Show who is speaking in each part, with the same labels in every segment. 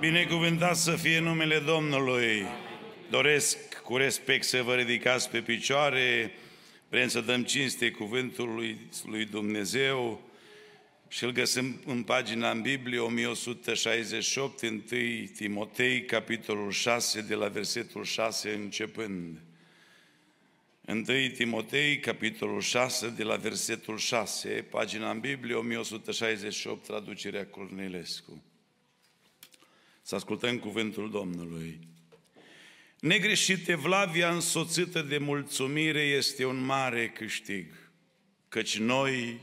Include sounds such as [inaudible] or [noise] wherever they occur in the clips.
Speaker 1: Binecuvântat să fie numele Domnului. Doresc cu respect să vă ridicați pe picioare, vrem să dăm cinste cuvântului lui Dumnezeu și îl găsim în pagina în Biblie 1168, 1 Timotei, capitolul 6, de la versetul 6 începând. 1 Timotei, capitolul 6, de la versetul 6, pagina în Biblie 1168, traducerea Cornelescu. Să ascultăm cuvântul Domnului. Negreșit Evlavia însoțită de mulțumire este un mare câștig, căci noi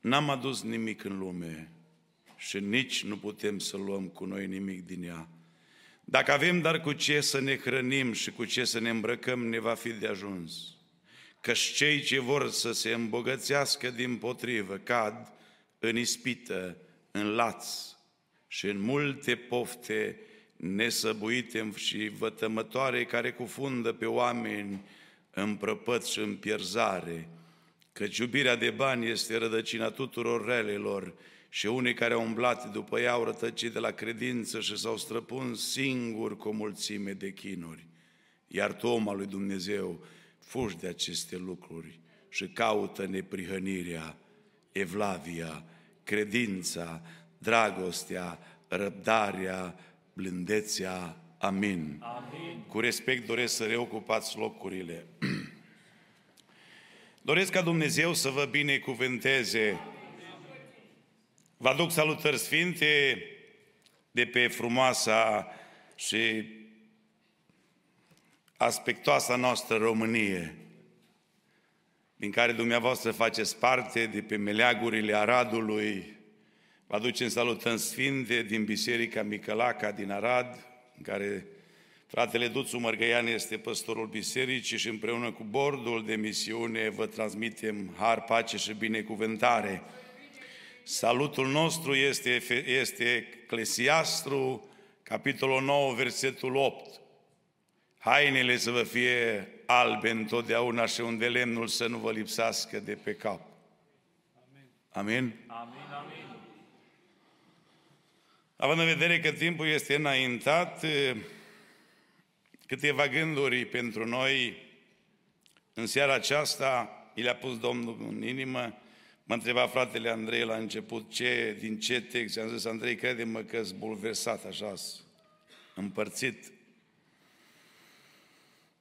Speaker 1: n-am adus nimic în lume și nici nu putem să luăm cu noi nimic din ea. Dacă avem dar cu ce să ne hrănim și cu ce să ne îmbrăcăm, ne va fi de ajuns. Căci cei ce vor să se îmbogățească din potrivă cad în ispită, în laț și în multe pofte nesăbuite și vătămătoare care cufundă pe oameni în prăpăt și în pierzare, căci iubirea de bani este rădăcina tuturor relelor și unii care au umblat după ea au rătăcit de la credință și s-au străpuns singuri cu o mulțime de chinuri. Iar tu, om al lui Dumnezeu, fugi de aceste lucruri și caută neprihănirea, evlavia, credința, dragostea, răbdarea, blândețea. Amin. Amin. Cu respect doresc să reocupați locurile. [clears throat] Doresc ca Dumnezeu să vă binecuvânteze. Vă aduc salutări sfinte de pe frumoasa și aspectoasa noastră Românie, din care dumneavoastră faceți parte de pe meleagurile Aradului, Vă aducem salutări sfinte din Biserica Micălaca din Arad, în care fratele Duțu Mărgăian este păstorul bisericii și împreună cu bordul de misiune vă transmitem har, pace și binecuvântare. Salutul nostru este, este Eclesiastru, capitolul 9, versetul 8. Hainele să vă fie albe întotdeauna și unde lemnul să nu vă lipsească de pe cap. Amin?
Speaker 2: Amin, amin. amin.
Speaker 1: Având în vedere că timpul este înaintat, câteva gânduri pentru noi în seara aceasta, mi le-a pus Domnul în inimă, mă întreba fratele Andrei la început ce, din ce text, am zis, Andrei, crede-mă că sunt bulversat așa, împărțit.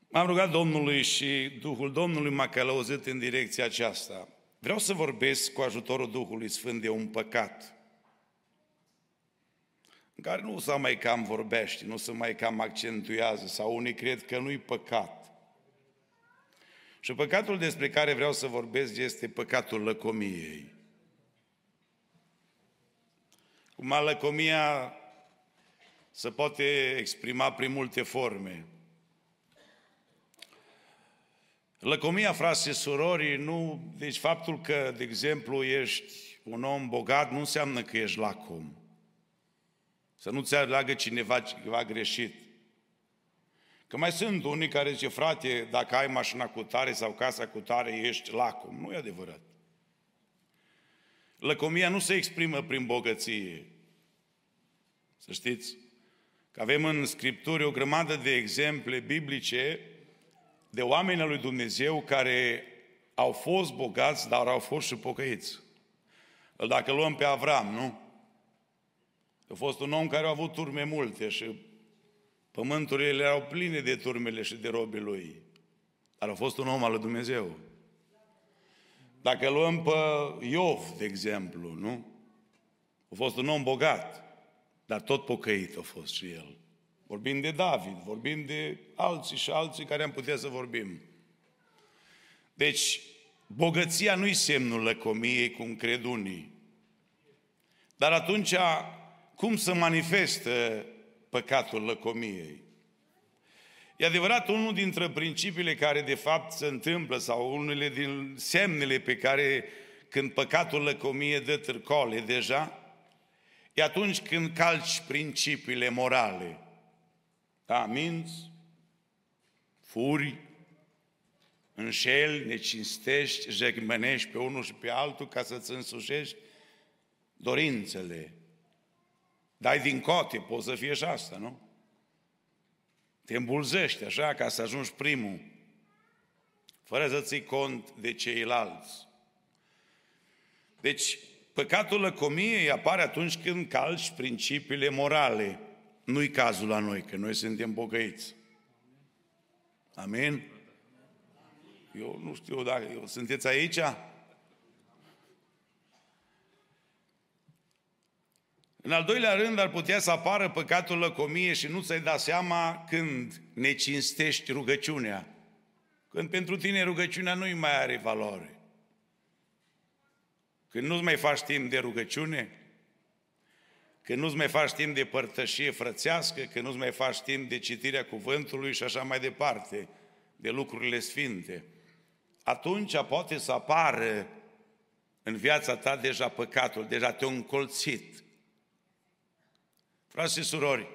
Speaker 1: M-am rugat Domnului și Duhul Domnului m-a călăuzit în direcția aceasta. Vreau să vorbesc cu ajutorul Duhului Sfânt de un păcat în care nu se mai cam vorbește, nu se mai cam accentuează, sau unii cred că nu-i păcat. Și păcatul despre care vreau să vorbesc este păcatul lăcomiei. Cum lăcomia se poate exprima prin multe forme. Lăcomia, frate și surori, nu... Deci faptul că, de exemplu, ești un om bogat nu înseamnă că ești lacom. Să nu ți aleagă cineva ceva greșit. Că mai sunt unii care zice, frate, dacă ai mașina cu tare sau casa cu tare, ești lacom. Nu e adevărat. Lăcomia nu se exprimă prin bogăție. Să știți că avem în Scripturi o grămadă de exemple biblice de oameni al lui Dumnezeu care au fost bogați, dar au fost și pocăiți. Dacă luăm pe Avram, nu? A fost un om care a avut turme multe și pământurile erau pline de turmele și de robii lui. Dar a fost un om al lui Dumnezeu. Dacă luăm pe Iov, de exemplu, nu? A fost un om bogat, dar tot pocăit a fost și el. Vorbim de David, vorbim de alții și alții care am putea să vorbim. Deci, bogăția nu-i semnul lăcomiei, cum cred unii. Dar atunci cum se manifestă păcatul lăcomiei. E adevărat, unul dintre principiile care de fapt se întâmplă sau unele din semnele pe care când păcatul lăcomie dă târcole deja, e atunci când calci principiile morale. Da, minți, furi, înșeli, ne cinstești, jegmenești pe unul și pe altul ca să-ți însușești dorințele. Dai din cote, poți să fie și asta, nu? Te îmbulzești așa ca să ajungi primul, fără să ții cont de ceilalți. Deci, păcatul lăcomiei apare atunci când calci principiile morale. Nu-i cazul la noi, că noi suntem bogăiți. Amin? Eu nu știu dacă eu, sunteți aici? În al doilea rând, ar putea să apară păcatul lăcomie și nu ți-ai da seama când ne cinstești rugăciunea. Când pentru tine rugăciunea nu mai are valoare. Când nu-ți mai faci timp de rugăciune, când nu-ți mai faci timp de părtășie frățească, când nu-ți mai faci timp de citirea cuvântului și așa mai departe, de lucrurile sfinte, atunci poate să apară în viața ta deja păcatul, deja te-a încolțit. Frați și surori,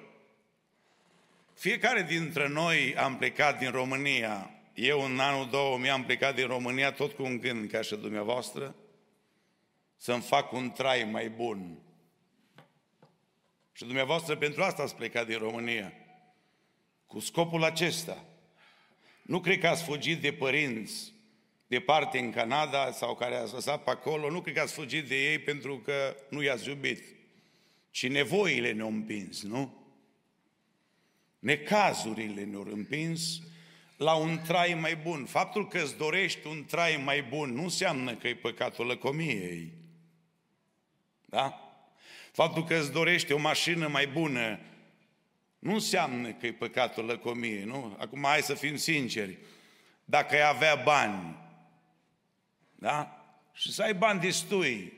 Speaker 1: fiecare dintre noi am plecat din România. Eu în anul 2000 am plecat din România tot cu un gând ca și dumneavoastră, să-mi fac un trai mai bun. Și dumneavoastră pentru asta ați plecat din România. Cu scopul acesta. Nu cred că ați fugit de părinți departe în Canada sau care ați lăsat pe acolo, nu cred că ați fugit de ei pentru că nu i-ați iubit, ci nevoile ne-au împins, nu? Necazurile ne-au împins la un trai mai bun. Faptul că îți dorești un trai mai bun nu înseamnă că e păcatul lăcomiei. Da? Faptul că îți dorești o mașină mai bună nu înseamnă că e păcatul lăcomiei, nu? Acum hai să fim sinceri. Dacă ai avea bani, da? Și să ai bani destui.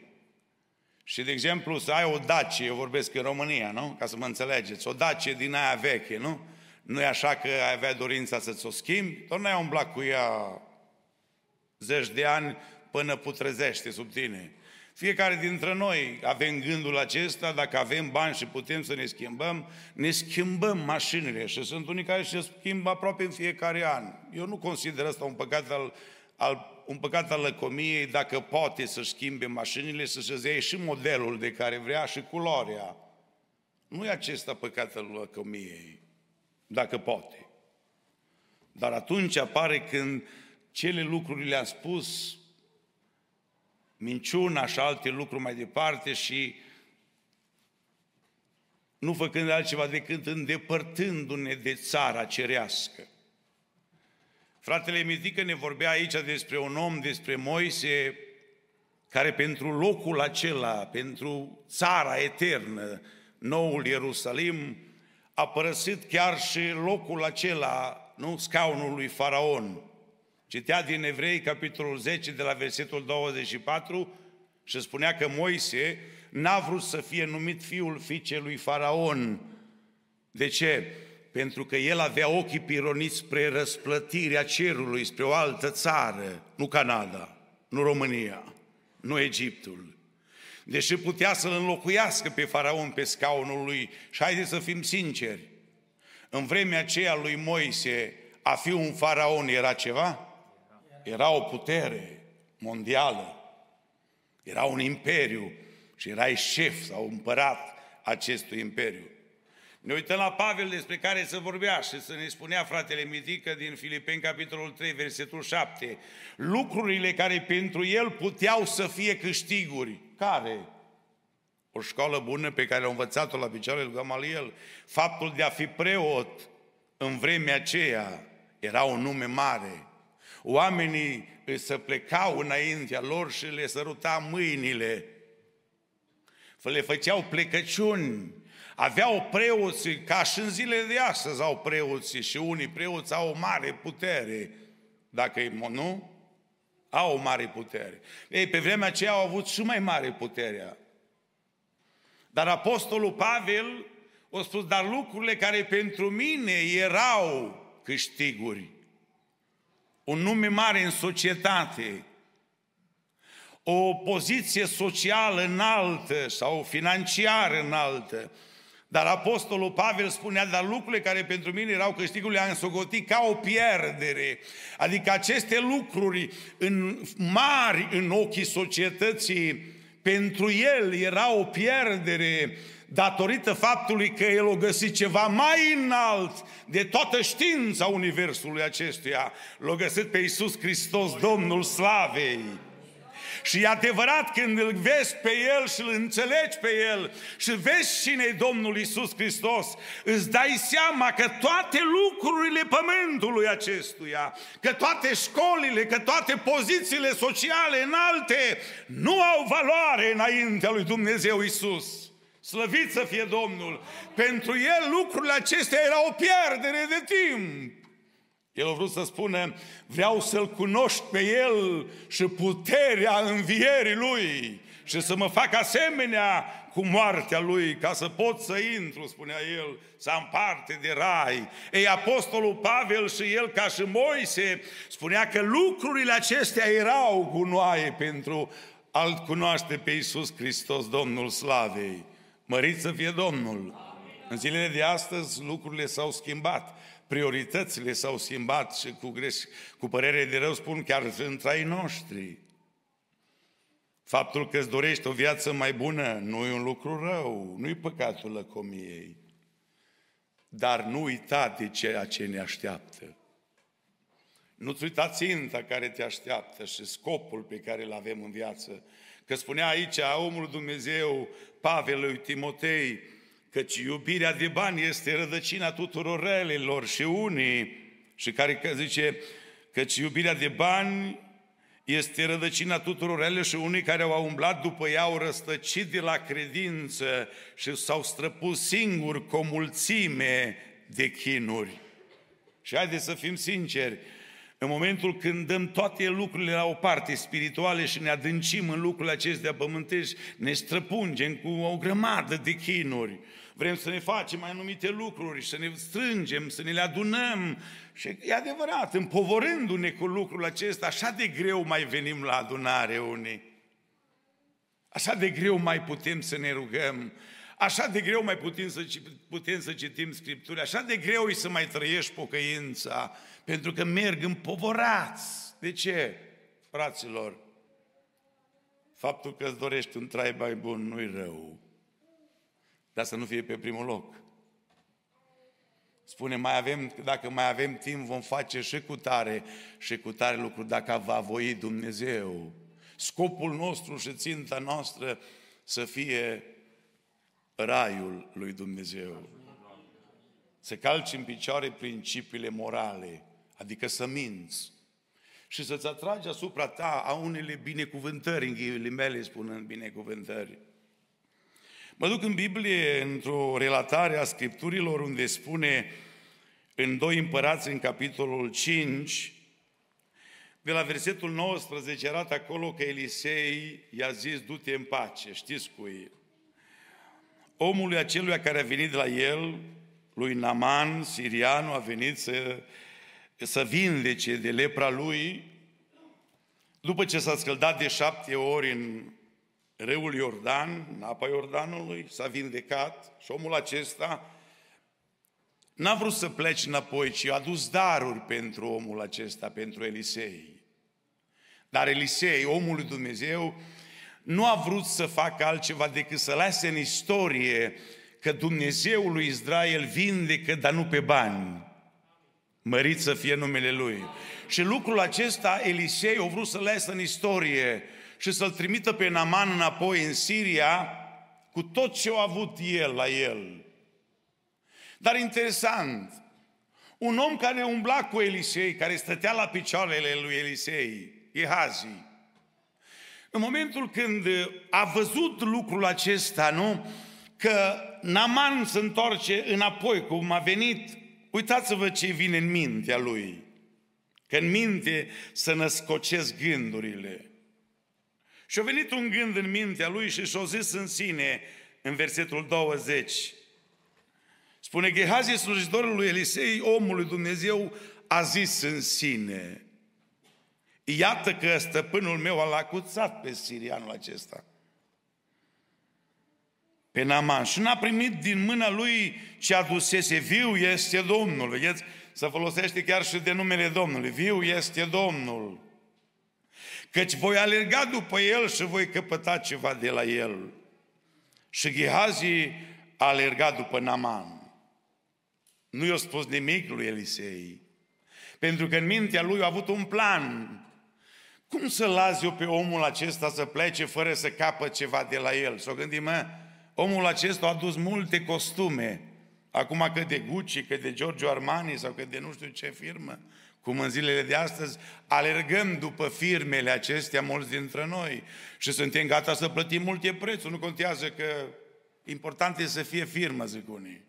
Speaker 1: Și, de exemplu, să ai o dacie, eu vorbesc în România, nu? Ca să mă înțelegeți, o dacie din aia veche, nu? Nu e așa că ai avea dorința să-ți o schimbi, tot n-ai umblat cu ea zeci de ani până putrezește sub tine. Fiecare dintre noi avem gândul acesta, dacă avem bani și putem să ne schimbăm, ne schimbăm mașinile și sunt unii care se schimbă aproape în fiecare an. Eu nu consider asta un păcat al, al, un păcat al lăcomiei dacă poate să schimbe mașinile, să-și ia și modelul de care vrea și culoarea. Nu e acesta păcatul lăcomiei, dacă poate. Dar atunci apare când cele lucruri le-a spus minciuna și alte lucruri mai departe și nu făcând altceva decât îndepărtându-ne de țara cerească. Fratele Mitică ne vorbea aici despre un om, despre Moise, care pentru locul acela, pentru țara eternă, noul Ierusalim, a părăsit chiar și locul acela, nu scaunul lui Faraon, Citea din Evrei, capitolul 10, de la versetul 24, și spunea că Moise n-a vrut să fie numit fiul fiicei lui Faraon. De ce? Pentru că el avea ochii pironiți spre răsplătirea cerului, spre o altă țară, nu Canada, nu România, nu Egiptul. Deși putea să-l înlocuiască pe faraon pe scaunul lui, și haideți să fim sinceri, în vremea aceea lui Moise, a fi un faraon era ceva? era o putere mondială, era un imperiu și erai șef sau împărat acestui imperiu. Ne uităm la Pavel despre care se vorbea și să ne spunea fratele Mitică din Filipeni, capitolul 3, versetul 7, lucrurile care pentru el puteau să fie câștiguri. Care? O școală bună pe care a învățat-o la picioarele lui Gamaliel. Faptul de a fi preot în vremea aceea era un nume mare. Oamenii să plecau înaintea lor și le săruta mâinile. Le făceau plecăciuni. Aveau preoți, ca și în zilele de astăzi au preoții și unii preoți au o mare putere. Dacă e nu, au o mare putere. Ei, pe vremea aceea au avut și mai mare puterea. Dar Apostolul Pavel a spus, dar lucrurile care pentru mine erau câștiguri, un nume mare în societate, o poziție socială înaltă sau financiară înaltă, Dar Apostolul Pavel spunea, dar lucrurile care pentru mine erau câștigul le-am socotit ca o pierdere. Adică aceste lucruri în mari în ochii societății, pentru el era o pierdere datorită faptului că el o găsit ceva mai înalt de toată știința Universului acestuia. L-a găsit pe Iisus Hristos, Domnul Slavei. Și e adevărat când îl vezi pe El și îl înțelegi pe El și vezi cine e Domnul Isus Hristos, îți dai seama că toate lucrurile pământului acestuia, că toate școlile, că toate pozițiile sociale înalte nu au valoare înaintea lui Dumnezeu Isus. Slăvit să fie Domnul! Pentru el lucrurile acestea erau o pierdere de timp. El a vrut să spună, vreau să-L cunoști pe El și puterea învierii Lui și să mă fac asemenea cu moartea Lui, ca să pot să intru, spunea El, să am parte de rai. Ei, Apostolul Pavel și el, ca și Moise, spunea că lucrurile acestea erau gunoaie pentru a-L cunoaște pe Iisus Hristos, Domnul Slavei. Mărit să fie Domnul! Amin. În zilele de astăzi lucrurile s-au schimbat prioritățile s-au schimbat și cu, greș, cu părere de rău spun chiar între ai noștri. Faptul că îți dorești o viață mai bună nu e un lucru rău, nu e păcatul lăcomiei. Dar nu uita de ceea ce ne așteaptă. Nu-ți uita ținta care te așteaptă și scopul pe care îl avem în viață. Că spunea aici omul Dumnezeu, Pavel lui Timotei, căci iubirea de bani este rădăcina tuturor relelor și unii, și care că zice, căci iubirea de bani este rădăcina tuturor relelor și unii care au umblat după ea au răstăcit de la credință și s-au străpus singuri cu o mulțime de chinuri. Și haideți să fim sinceri, în momentul când dăm toate lucrurile la o parte spirituale și ne adâncim în lucrurile acestea pământești, ne străpungem cu o grămadă de chinuri. Vrem să ne facem mai anumite lucruri, să ne strângem, să ne le adunăm. Și e adevărat, împovorându-ne cu lucrul acesta, așa de greu mai venim la adunare unii. Așa de greu mai putem să ne rugăm, așa de greu mai putem să, putem să citim Scripturi, așa de greu e să mai trăiești pocăința, pentru că merg împovorați. De ce, fraților? Faptul că îți dorești un trai mai bun nu-i rău, dar să nu fie pe primul loc. Spune, mai avem, dacă mai avem timp, vom face și cu tare și cu tare lucruri, dacă va voi Dumnezeu. Scopul nostru și ținta noastră să fie raiul lui Dumnezeu. Să calci în picioare principiile morale, adică să minți și să-ți atragi asupra ta a unele binecuvântări, în ghilimele spunând binecuvântări. Mă duc în Biblie într-o relatare a Scripturilor unde spune în 2 Împărați, în capitolul 5, de la versetul 19 arată acolo că Elisei i-a zis, du-te în pace, știți cui? Omului acelui care a venit de la el, lui Naman, sirianul, a venit să, să vindece de lepra lui, după ce s-a scăldat de șapte ori în râul Iordan, în apa Iordanului, s-a vindecat și omul acesta n-a vrut să plece înapoi, ci a adus daruri pentru omul acesta, pentru Elisei. Dar Elisei, omul lui Dumnezeu, nu a vrut să facă altceva decât să lase în istorie că Dumnezeul lui Israel vindecă, dar nu pe bani. Mărit să fie numele Lui. Și lucrul acesta Elisei a vrut să lase în istorie și să-l trimită pe Naman înapoi în Siria cu tot ce a avut el la el. Dar interesant, un om care umbla cu Elisei, care stătea la picioarele lui Elisei, Gehazi, în momentul când a văzut lucrul acesta, nu? Că Naman se întoarce înapoi, cum a venit, uitați-vă ce vine în mintea lui. Că în minte să născocesc gândurile. Și a venit un gând în mintea lui și și-a zis în sine, în versetul 20, spune Gehazi, slujitorul lui Elisei, omul lui Dumnezeu, a zis în sine, iată că stăpânul meu a lacuțat pe sirianul acesta. pe Naman și n-a primit din mâna lui ce adusese. Viu este Domnul. Vedeți? Să folosește chiar și de numele Domnului. Viu este Domnul. Căci voi alerga după el și voi căpăta ceva de la el. Și Gehazi a alergat după Naman. Nu i-a spus nimic lui Elisei. Pentru că în mintea lui a avut un plan. Cum să las eu pe omul acesta să plece fără să capă ceva de la el? S-o gândit, mă, omul acesta a adus multe costume, acum că de Gucci, că de Giorgio Armani sau că de nu știu ce firmă, cum în zilele de astăzi alergăm după firmele acestea mulți dintre noi și suntem gata să plătim multe prețuri, nu contează că important e să fie firmă, zic unii.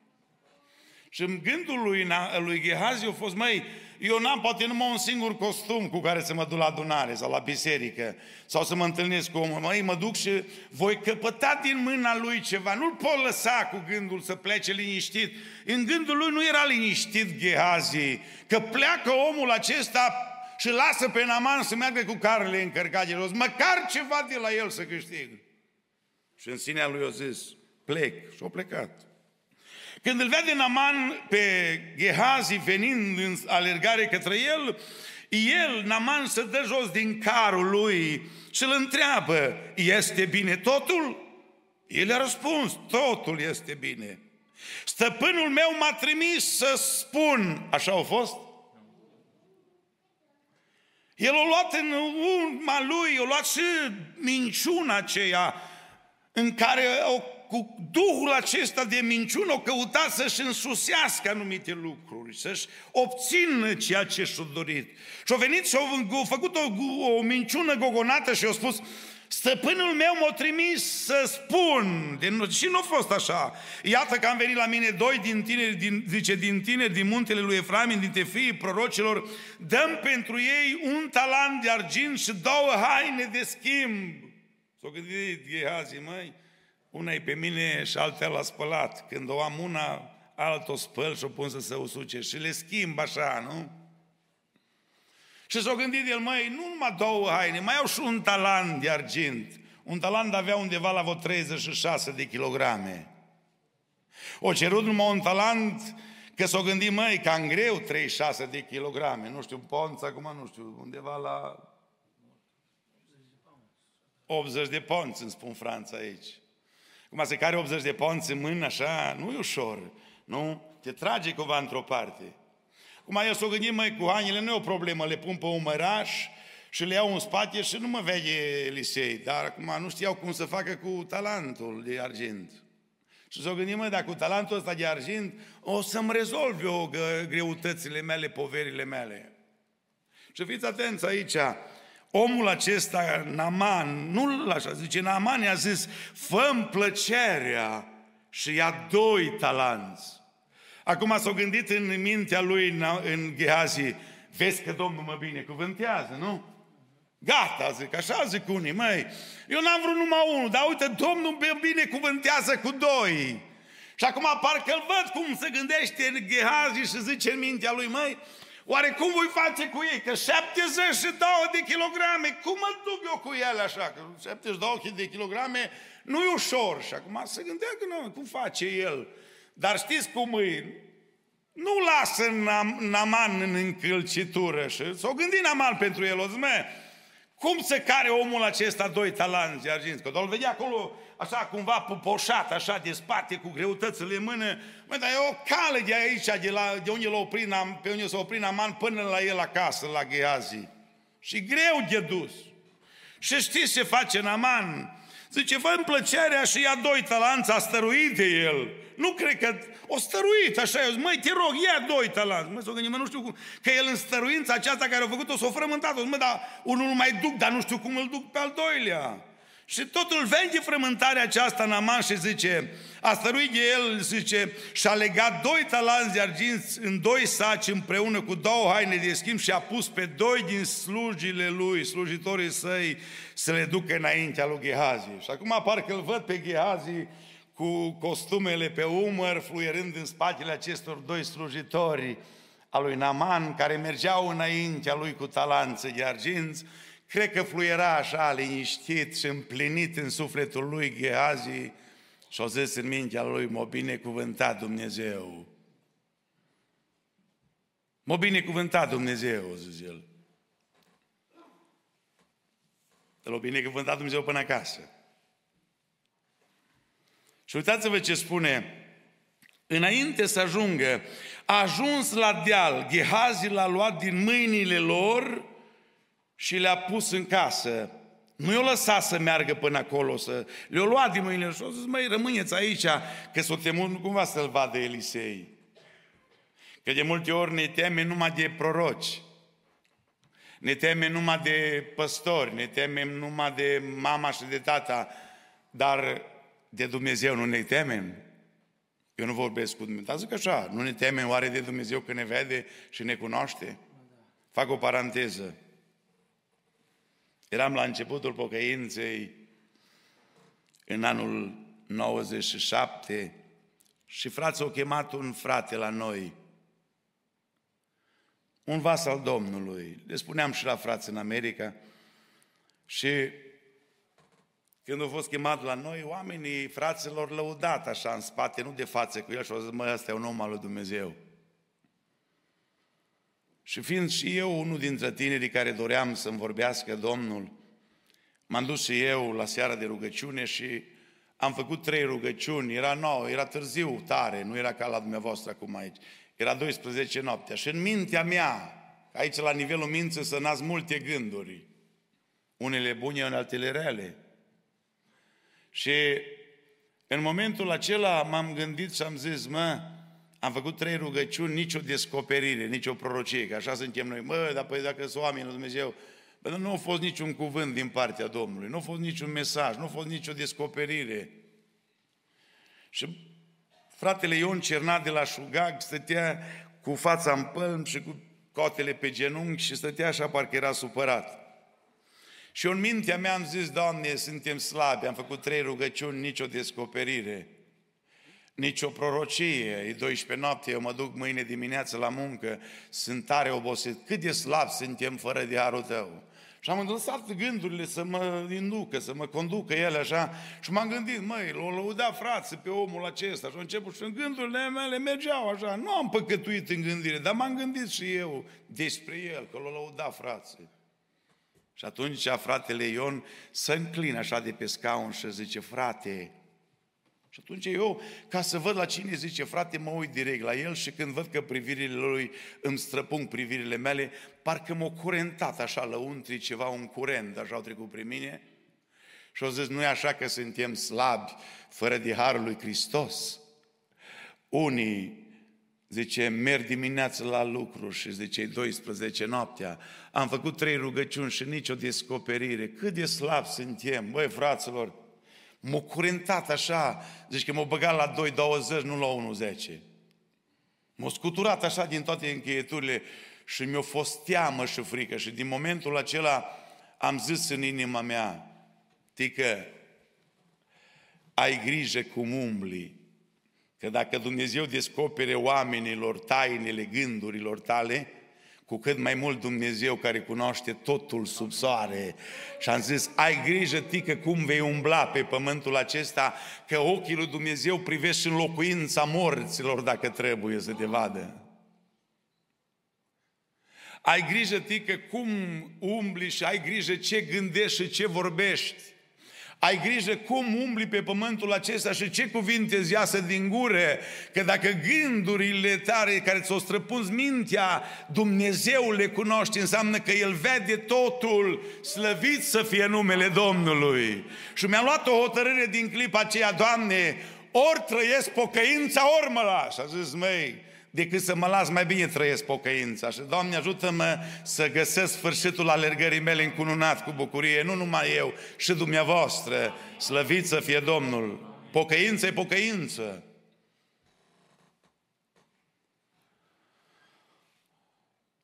Speaker 1: Și în gândul lui, lui Gehazi a fost, mai eu n-am poate numai un singur costum cu care să mă duc la adunare sau la biserică sau să mă întâlnesc cu omul. Măi, mă duc și voi căpăta din mâna lui ceva. Nu-l pot lăsa cu gândul să plece liniștit. În gândul lui nu era liniștit Gehazi, că pleacă omul acesta și lasă pe Naman să meargă cu carele încărcate de jos. Măcar ceva de la el să câștig. Și în sinea lui a zis, plec. Și a plecat. Când îl vede Naman pe Gehazi venind în alergare către el, el, Naman, se dă jos din carul lui și îl întreabă, este bine totul? El a răspuns, totul este bine. Stăpânul meu m-a trimis să spun, așa a fost? El a luat în urma lui, a luat și minciuna aceea în care o cu Duhul acesta de minciună, o căuta să-și însusească anumite lucruri, să-și obțină ceea ce și-a dorit. Și-a venit și a făcut o, o minciună gogonată și a spus, Stăpânul meu m-a trimis să spun, de, și nu a fost așa. Iată că am venit la mine doi din tineri, din, zice, din tineri din muntele lui Efraim, dintre fiii prorocilor, dăm pentru ei un talant de argint și două haine de schimb. S-au gândit Gehazi, măi, una e pe mine și alta la spălat. Când o am una, altă o spăl și o pun să se usuce și le schimb așa, nu? Și s-a gândit el, măi, nu numai două haine, mai au și un talant de argint. Un talant avea undeva la vreo 36 de kilograme. O cerut numai un talant că s-o gândit, măi, cam greu 36 de kilograme. Nu știu, ponț, acum nu știu, undeva la 80 de ponți, îmi spun Franța aici. Cum se care 80 de ponți în mână, așa, nu e ușor, nu? Te trage cumva într-o parte. Cum eu s-o gândim, măi, cu hainele nu e o problemă, le pun pe un măraș și le iau în spate și nu mă vede Elisei, dar acum nu știau cum să facă cu talentul de argint. Și s-o gândim, mă, dacă cu talentul ăsta de argint o să-mi rezolv eu greutățile mele, poverile mele. Și fiți atenți aici, omul acesta, Naman, nu-l așa, zice, Naman i-a zis, fă plăcerea și ia doi talanți. Acum s-a gândit în mintea lui, în Gehazi, vezi că Domnul mă binecuvântează, nu? Gata, zic, așa zic unii, măi, eu n-am vrut numai unul, dar uite, Domnul mă binecuvântează cu doi. Și acum parcă îl văd cum se gândește în Gehazi și zice în mintea lui, măi, Oare cum voi face cu ei? Că 72 de kilograme, cum mă duc eu cu ele așa? Că 72 de kilograme nu e ușor. Și acum se gândea că nu, cum face el? Dar știți cum e? Nu lasă Naman în încălcitură. Și s-o gândit Naman pentru el, o zi, cum se care omul acesta doi talanți de argint? Că doar vedea acolo așa cumva pupoșat, așa de spate, cu greutățile în mână. Mă, dar e o cale de aici, de, la, de unde l-a oprit, pe unde s-a oprit Naman până la el acasă, la Gheazi. Și greu de dus. Și știți ce face Naman? Zice, fă plăcerea și ia doi talanți, a stăruit de el. Nu cred că o stăruit, așa, eu zic, măi, te rog, ia doi talanți. Mă, s-o gândim, mă, nu știu cum, că el în stăruința aceasta care a făcut-o, s-o frământat-o. Mă, dar unul mai duc, dar nu știu cum îl duc pe al doilea. Și totul vede frământarea aceasta în Aman și zice, a stăruit de el, zice, și a legat doi talanți de argint în doi saci împreună cu două haine de schimb și a pus pe doi din slujile lui, slujitorii săi, să le ducă înaintea lui Gehazi. Și acum parcă îl văd pe Gehazi cu costumele pe umăr, fluierând în spatele acestor doi slujitori a lui Naman, care mergeau înaintea lui cu talanțe de argint, cred că fluiera așa liniștit și împlinit în sufletul lui Gehazi, Și-o zis în mintea lui, m-a binecuvântat Dumnezeu. M-a binecuvântat Dumnezeu, zis el. L-a binecuvântat Dumnezeu până acasă. Și uitați-vă ce spune, înainte să ajungă, a ajuns la deal, Gehazi l-a luat din mâinile lor și le-a pus în casă. Nu i-o lăsat să meargă până acolo, să le-o luat din mâinile și a zis, măi, rămâneți aici, că s-o temut cumva să-l vadă Elisei. Că de multe ori ne teme numai de proroci, ne teme numai de păstori, ne temem numai de mama și de tata, dar de Dumnezeu nu ne temem. Eu nu vorbesc cu Dumnezeu, dar zic așa, nu ne temem oare de Dumnezeu că ne vede și ne cunoaște? Fac o paranteză. Eram la începutul pocăinței, în anul 97, și frații au chemat un frate la noi, un vas al Domnului. Le spuneam și la frați în America. Și când a fost chemat la noi, oamenii, fraților, lăudat așa în spate, nu de față cu el și au zis, măi, ăsta e un om al lui Dumnezeu. Și fiind și eu unul dintre tinerii care doream să-mi vorbească Domnul, m-am dus și eu la seara de rugăciune și am făcut trei rugăciuni, era nouă, era târziu, tare, nu era ca la dumneavoastră acum aici. Era 12 noaptea și în mintea mea, aici la nivelul minții să nasc multe gânduri, unele bune, altele rele. Și în momentul acela m-am gândit și am zis, mă, am făcut trei rugăciuni, nicio descoperire, nicio prorocie, că așa suntem noi. Mă, dar păi dacă sunt oameni lui Dumnezeu, Bă, nu a fost niciun cuvânt din partea Domnului, nu a fost niciun mesaj, nu a fost nicio descoperire. Și fratele Ion Cernat de la Șugag stătea cu fața în pălm și cu cotele pe genunchi și stătea așa parcă era supărat. Și în mintea mea am zis, Doamne, suntem slabi, am făcut trei rugăciuni, nicio descoperire, nicio prorocie, e 12 noapte, eu mă duc mâine dimineață la muncă, sunt tare obosit, cât de slab suntem fără de harul Tău. Și am lăsat gândurile să mă inducă, să mă conducă ele așa. Și m-am gândit, măi, l-o lăuda frață pe omul acesta. Și am început și în gândurile mele mergeau așa, nu am păcătuit în gândire, dar m-am gândit și eu despre el, că l-o lăuda frață. Și atunci fratele Ion să înclină așa de pe scaun și zice, frate, și atunci eu, ca să văd la cine zice, frate, mă uit direct la el și când văd că privirile lui îmi străpung privirile mele, parcă m-a curentat așa lăuntri ceva, un curent, așa au trecut prin mine. Și au zis, nu e așa că suntem slabi, fără de harul lui Hristos. Unii, zice, merg dimineața la lucru și zice, 12 noaptea, am făcut trei rugăciuni și nicio descoperire. Cât de slab suntem, băi, fraților, M-a curentat așa, zici că m-a băgat la 2,20, nu la 1,10. M-a scuturat așa din toate încheieturile și mi-a fost teamă și frică și din momentul acela am zis în inima mea, tică, ai grijă cum umbli, că dacă Dumnezeu descopere oamenilor tainele gândurilor tale, cu cât mai mult Dumnezeu care cunoaște totul sub soare. Și am zis, ai grijă, tică, cum vei umbla pe pământul acesta, că ochii lui Dumnezeu privește în locuința morților dacă trebuie să te vadă. Ai grijă, tică, cum umbli și ai grijă ce gândești și ce vorbești. Ai grijă cum umbli pe pământul acesta și ce cuvinte îți iasă din gură, că dacă gândurile tare care ți-o străpunz mintea, Dumnezeu le cunoaște, înseamnă că El vede totul, slăvit să fie numele Domnului. Și mi-am luat o hotărâre din clipa aceea, Doamne, ori trăiesc pocăința, ori mă las. Și a zis, măi, decât să mă las, mai bine trăiesc pocăința. Și, Doamne, ajută-mă să găsesc sfârșitul alergării mele încununat cu bucurie, nu numai eu, și dumneavoastră, slăvit să fie Domnul. Pocăință e pocăință.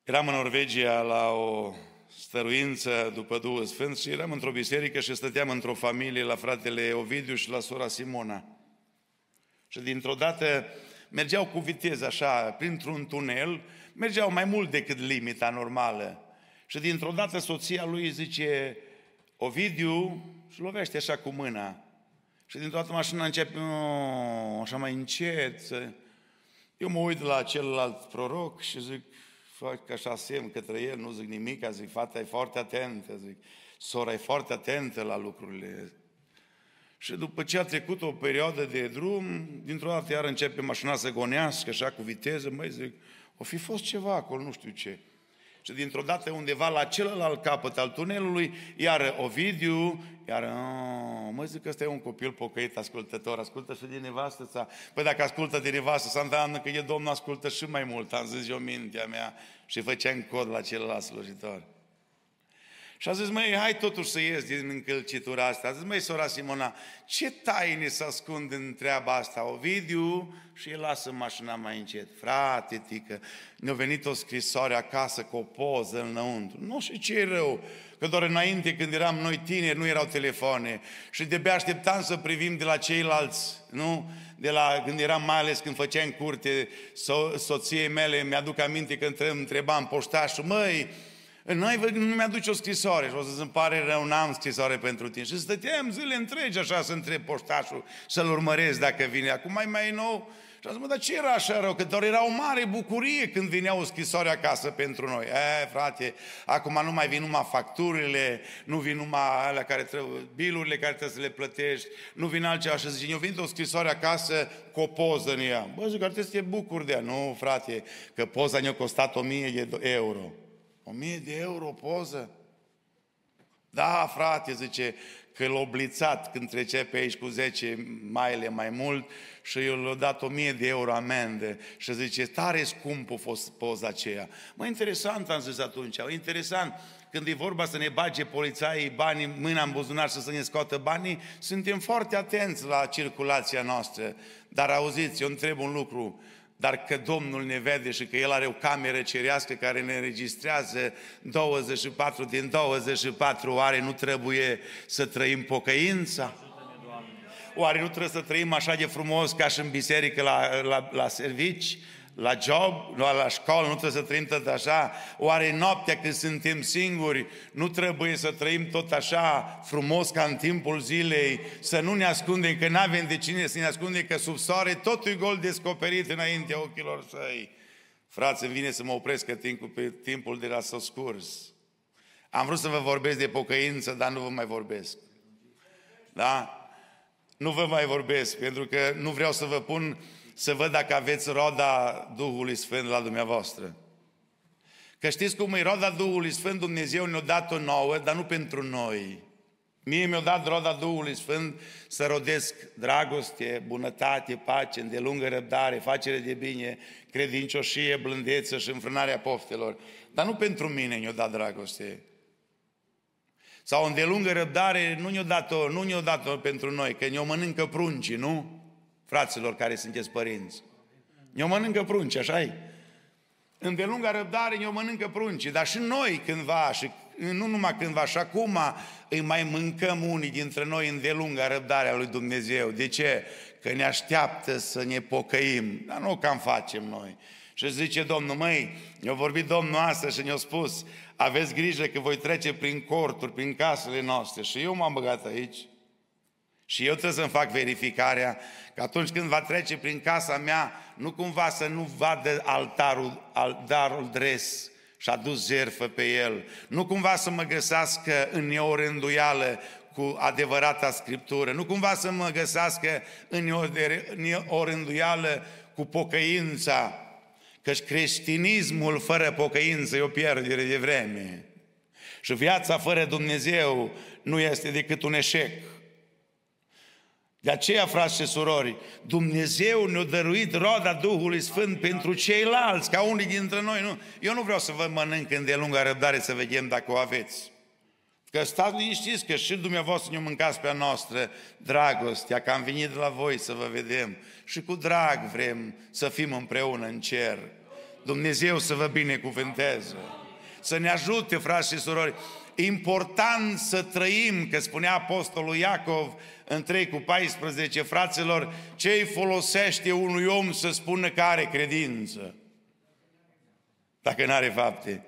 Speaker 1: Eram în Norvegia la o stăruință după două sfânți și eram într-o biserică și stăteam într-o familie la fratele Ovidiu și la sora Simona. Și dintr-o dată mergeau cu viteză așa, printr-un tunel, mergeau mai mult decât limita normală. Și dintr-o dată soția lui zice, Ovidiu, și lovește așa cu mâna. Și dintr-o dată mașina începe așa mai încet. Eu mă uit la celălalt proroc și zic, fac așa semn către el, nu zic nimic, zic, fata e foarte atentă, zic, sora e foarte atentă la lucrurile. Și după ce a trecut o perioadă de drum, dintr-o dată iar începe mașina să gonească, așa cu viteză, mai zic, o fi fost ceva acolo, nu știu ce. Și dintr-o dată undeva la celălalt capăt al tunelului, iar Ovidiu, iar, oh, mă zic că ăsta e un copil pocăit, ascultător, ascultă și din nevastă sa. Păi dacă ascultă din nevastă sa, înseamnă că e Domnul ascultă și mai mult, am zis eu mintea mea și făceam cod la celălalt slujitor. Și a zis, măi, hai totuși să ies din încălcitura asta. A zis, măi, sora Simona, ce taine să ascund în treaba asta? Ovidiu și el lasă mașina mai încet. Frate, tică, ne-a venit o scrisoare acasă cu o poză înăuntru. Nu știu ce e rău, că doar înainte, când eram noi tineri, nu erau telefoane și de așteptam să privim de la ceilalți, nu? De la, când eram, mai ales când făceam curte, so, soției mele, mi-aduc aminte că întrebam poștașul, măi, noi nu mi-aduce o scrisoare și o să-ți îmi pare rău, n-am scrisoare pentru tine. Și stăteam zile întregi așa să întreb poștașul, să-l urmăresc dacă vine. Acum mai mai nou, și am zis, mă, dar ce era așa rău? Că doar era o mare bucurie când vinea o scrisoare acasă pentru noi. E, frate, acum nu mai vin numai facturile, nu vin numai alea care trebuie, bilurile care trebuie să le plătești, nu vin altceva. Și zice, eu vin o scrisoare acasă cu o poză în ea. Bă, zic, ar trebui să te bucuri de ea. Nu, frate, că poza ne-a costat 1000 de euro. O mie de euro poză? Da, frate, zice, că l-a oblițat când trece pe aici cu 10 maile mai mult și eu l-a dat o mie de euro amendă și zice, tare scump a fost poza aceea. Mă, interesant am zis atunci, interesant, când e vorba să ne bage polițaii banii, mâna în buzunar și să ne scoată banii, suntem foarte atenți la circulația noastră. Dar auziți, eu întreb un lucru, dar că Domnul ne vede și că El are o cameră cerească care ne înregistrează 24 din 24, oare nu trebuie să trăim pocăința? Oare nu trebuie să trăim așa de frumos ca și în biserică la, la, la servici? La job, la școală, nu trebuie să trăim tot așa. Oare noaptea când suntem singuri, nu trebuie să trăim tot așa frumos ca în timpul zilei, să nu ne ascundem, că nu avem de cine să ne ascundem, că sub soare totul e gol descoperit înaintea ochilor săi. Frați, îmi vine să mă opresc că timpul, pe timpul de la s scurs. Am vrut să vă vorbesc de pocăință, dar nu vă mai vorbesc. Da? Nu vă mai vorbesc, pentru că nu vreau să vă pun să văd dacă aveți roda Duhului Sfânt la dumneavoastră. Că știți cum e roda Duhului Sfânt, Dumnezeu ne-a dat-o nouă, dar nu pentru noi. Mie mi-a dat roda Duhului Sfânt să rodesc dragoste, bunătate, pace, îndelungă răbdare, facere de bine, credincioșie, blândeță și înfrânarea poftelor. Dar nu pentru mine ne-a dat dragoste. Sau îndelungă răbdare nu ne-a dat-o, nu ne-a dat-o pentru noi, că ne-o mănâncă pruncii, nu? Fraților care sunteți părinți. Ne-o mănâncă prunci, așa -i? Îndelunga răbdare ne-o mănâncă prunci, dar și noi cândva, și nu numai cândva, și acum îi mai mâncăm unii dintre noi îndelunga răbdarea lui Dumnezeu. De ce? Că ne așteaptă să ne pocăim, dar nu cam facem noi. Și zice Domnul, măi, ne-a vorbit Domnul asta și ne-a spus, aveți grijă că voi trece prin corturi, prin casele noastre. Și eu m-am băgat aici. Și eu trebuie să-mi fac verificarea că atunci când va trece prin casa mea, nu cumva să nu vadă altarul, altarul dres și a dus jertfă pe el, nu cumva să mă găsească în neorânduială cu adevărata Scriptură, nu cumva să mă găsească în orânduială cu pocăința, căci creștinismul fără pocăință e o pierdere de vreme. Și viața fără Dumnezeu nu este decât un eșec. De aceea, frați și surori, Dumnezeu ne-a dăruit roada Duhului Sfânt pentru ceilalți, ca unii dintre noi. Nu, eu nu vreau să vă mănânc îndelungă răbdare să vedem dacă o aveți. Că stați liniștiți că și dumneavoastră ne mâncați pe a noastră dragostea, că am venit la voi să vă vedem și cu drag vrem să fim împreună în cer. Dumnezeu să vă binecuvânteze. Să ne ajute, frați și surori. Important să trăim, că spunea Apostolul Iacov, în 3 cu 14, fraților, ce îi folosește unui om să spună că are credință? Dacă nu are fapte.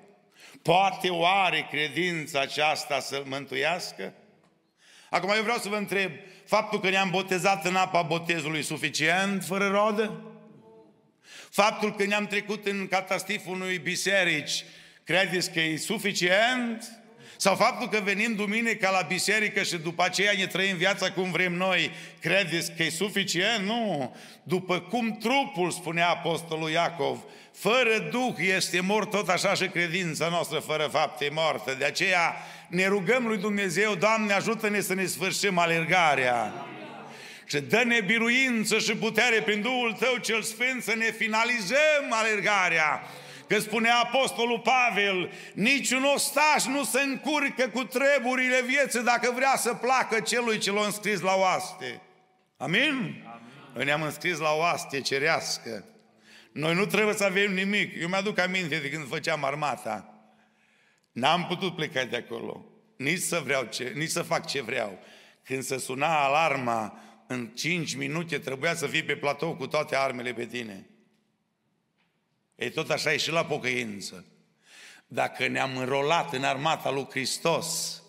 Speaker 1: Poate oare credința aceasta să mântuiască? Acum eu vreau să vă întreb, Faptul că ne-am botezat în apa botezului suficient, fără rodă? Faptul că ne-am trecut în catastiful unui biserici, credeți că e suficient? Sau faptul că venim duminica la biserică și după aceea ne trăim viața cum vrem noi, credeți că e suficient? Nu! După cum trupul, spunea Apostolul Iacov, fără Duh este mort tot așa și credința noastră fără fapte e mortă. De aceea ne rugăm lui Dumnezeu, Doamne ajută-ne să ne sfârșim alergarea. Și dă-ne biruință și putere prin Duhul Tău cel Sfânt să ne finalizăm alergarea Că spunea Apostolul Pavel, niciun ostaș nu se încurcă cu treburile vieții dacă vrea să placă celui ce l-a înscris la oaste. Amin? Amin. Noi ne-am înscris la oaste cerească. Noi nu trebuie să avem nimic. Eu mi-aduc aminte de când făceam armata. N-am putut pleca de acolo. Nici să vreau ce, nici să fac ce vreau. Când se suna alarma, în 5 minute trebuia să fii pe platou cu toate armele pe tine. E tot așa e și la pocăință. Dacă ne-am înrolat în armata lui Hristos,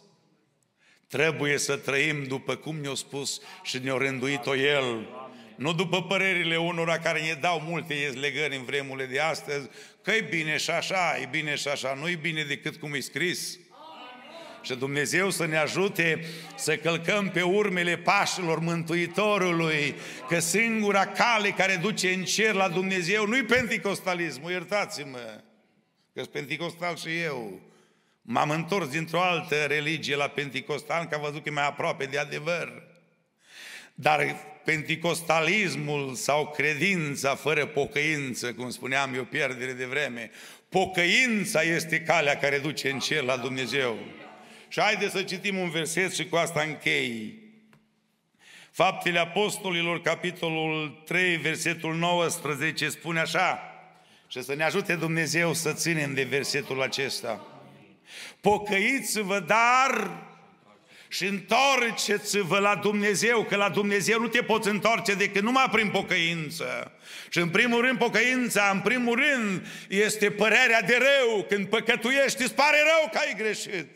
Speaker 1: trebuie să trăim după cum ne-a spus și ne-a rânduit-o El. Nu după părerile unora care ne dau multe legări în vremurile de astăzi, că e bine și așa, e bine și așa, nu e bine decât cum e scris. Și Dumnezeu să ne ajute să călcăm pe urmele pașilor Mântuitorului, că singura cale care duce în cer la Dumnezeu nu-i penticostalismul, iertați-mă, că sunt penticostal și eu. M-am întors dintr-o altă religie la penticostal, că am văzut că e mai aproape de adevăr. Dar penticostalismul sau credința fără pocăință, cum spuneam eu, pierdere de vreme, pocăința este calea care duce în cer la Dumnezeu. Și haideți să citim un verset și cu asta închei. Faptele Apostolilor, capitolul 3, versetul 19, spune așa, și să ne ajute Dumnezeu să ținem de versetul acesta. Pocăiți-vă, dar și întorceți-vă la Dumnezeu, că la Dumnezeu nu te poți întoarce decât numai prin pocăință. Și în primul rând pocăința, în primul rând este părerea de rău. Când păcătuiești, îți pare rău că ai greșit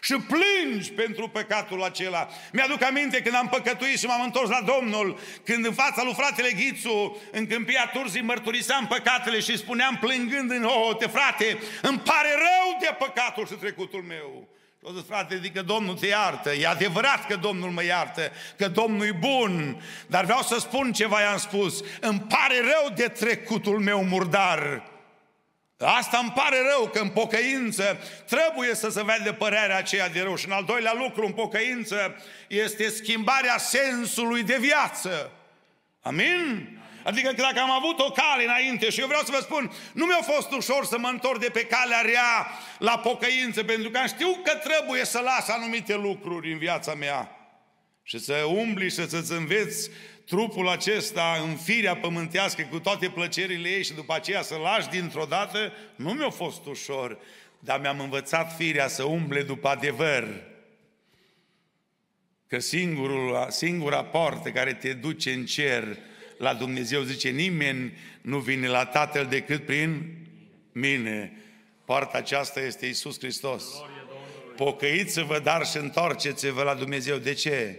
Speaker 1: și plângi pentru păcatul acela. Mi-aduc aminte când am păcătuit și m-am întors la Domnul, când în fața lui fratele Ghițu, în câmpia Turzii, mărturiseam păcatele și spuneam plângând în te frate, îmi pare rău de păcatul și trecutul meu. Și o zis, frate, adică Domnul te iartă. E adevărat că Domnul mă iartă, că Domnul e bun. Dar vreau să spun ceva i-am spus. Îmi pare rău de trecutul meu murdar. Asta îmi pare rău că în pocăință trebuie să se vede părerea aceea de rău. Și în al doilea lucru, în pocăință, este schimbarea sensului de viață. Amin? Adică că dacă am avut o cale înainte și eu vreau să vă spun, nu mi-a fost ușor să mă întorc de pe calea rea la pocăință, pentru că știu că trebuie să las anumite lucruri în viața mea și să umbli și să-ți înveți trupul acesta în firea pământească cu toate plăcerile ei și după aceea să lași dintr-o dată, nu mi-a fost ușor, dar mi-am învățat firea să umble după adevăr. Că singurul, singura poartă care te duce în cer la Dumnezeu, zice, nimeni nu vine la Tatăl decât prin mine. Poarta aceasta este Isus Hristos. Pocăiți-vă, dar și întorceți-vă la Dumnezeu. De ce?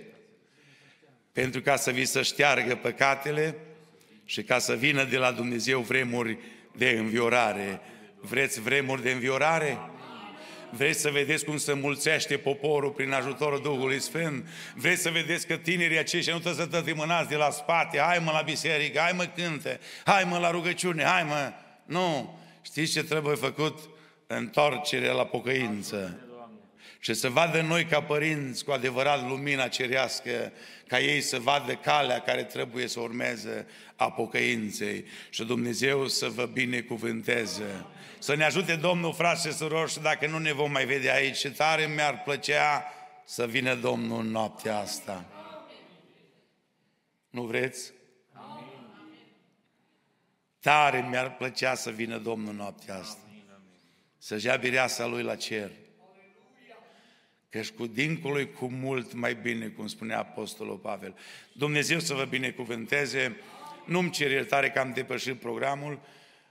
Speaker 1: Pentru ca să vi să șteargă păcatele și ca să vină de la Dumnezeu vremuri de înviorare. Vreți vremuri de înviorare? Vreți să vedeți cum se mulțește poporul prin ajutorul Duhului Sfânt? Vreți să vedeți că tinerii aceștia nu trebuie să tătimânați de la spate, hai mă la biserică, hai mă cânte, hai mă la rugăciune, hai mă... Nu! Știți ce trebuie făcut? Întorcere la pocăință și să vadă noi ca părinți cu adevărat lumina cerească, ca ei să vadă calea care trebuie să urmeze a pocăinței și Dumnezeu să vă binecuvânteze. Să ne ajute Domnul, frate și surori, și dacă nu ne vom mai vedea aici, și tare mi-ar plăcea să vină Domnul în noaptea asta. Nu vreți? Tare mi-ar plăcea să vină Domnul în noaptea asta. Să-și ia bireasa Lui la cer. Căci cu dincolo cu mult mai bine, cum spunea Apostolul Pavel. Dumnezeu să vă binecuvânteze. Nu-mi cer iertare că am depășit programul.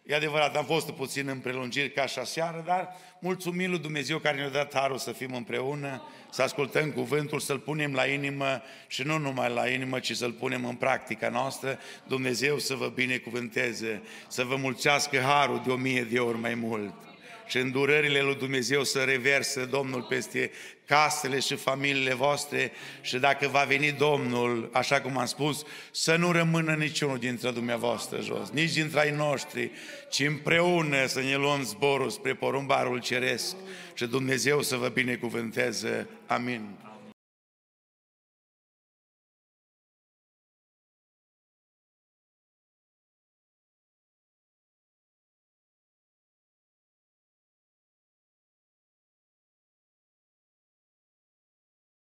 Speaker 1: E adevărat, am fost puțin în prelungiri ca și aseară, dar mulțumim lui Dumnezeu care ne-a dat harul să fim împreună, să ascultăm cuvântul, să-l punem la inimă și nu numai la inimă, ci să-l punem în practica noastră. Dumnezeu să vă binecuvânteze, să vă mulțească harul de o mie de ori mai mult și îndurările lui Dumnezeu să reverse Domnul peste casele și familiile voastre și dacă va veni Domnul, așa cum am spus, să nu rămână niciunul dintre dumneavoastră jos, nici dintre ai noștri, ci împreună să ne luăm zborul spre porumbarul ceresc și Dumnezeu să vă binecuvânteze. Amin.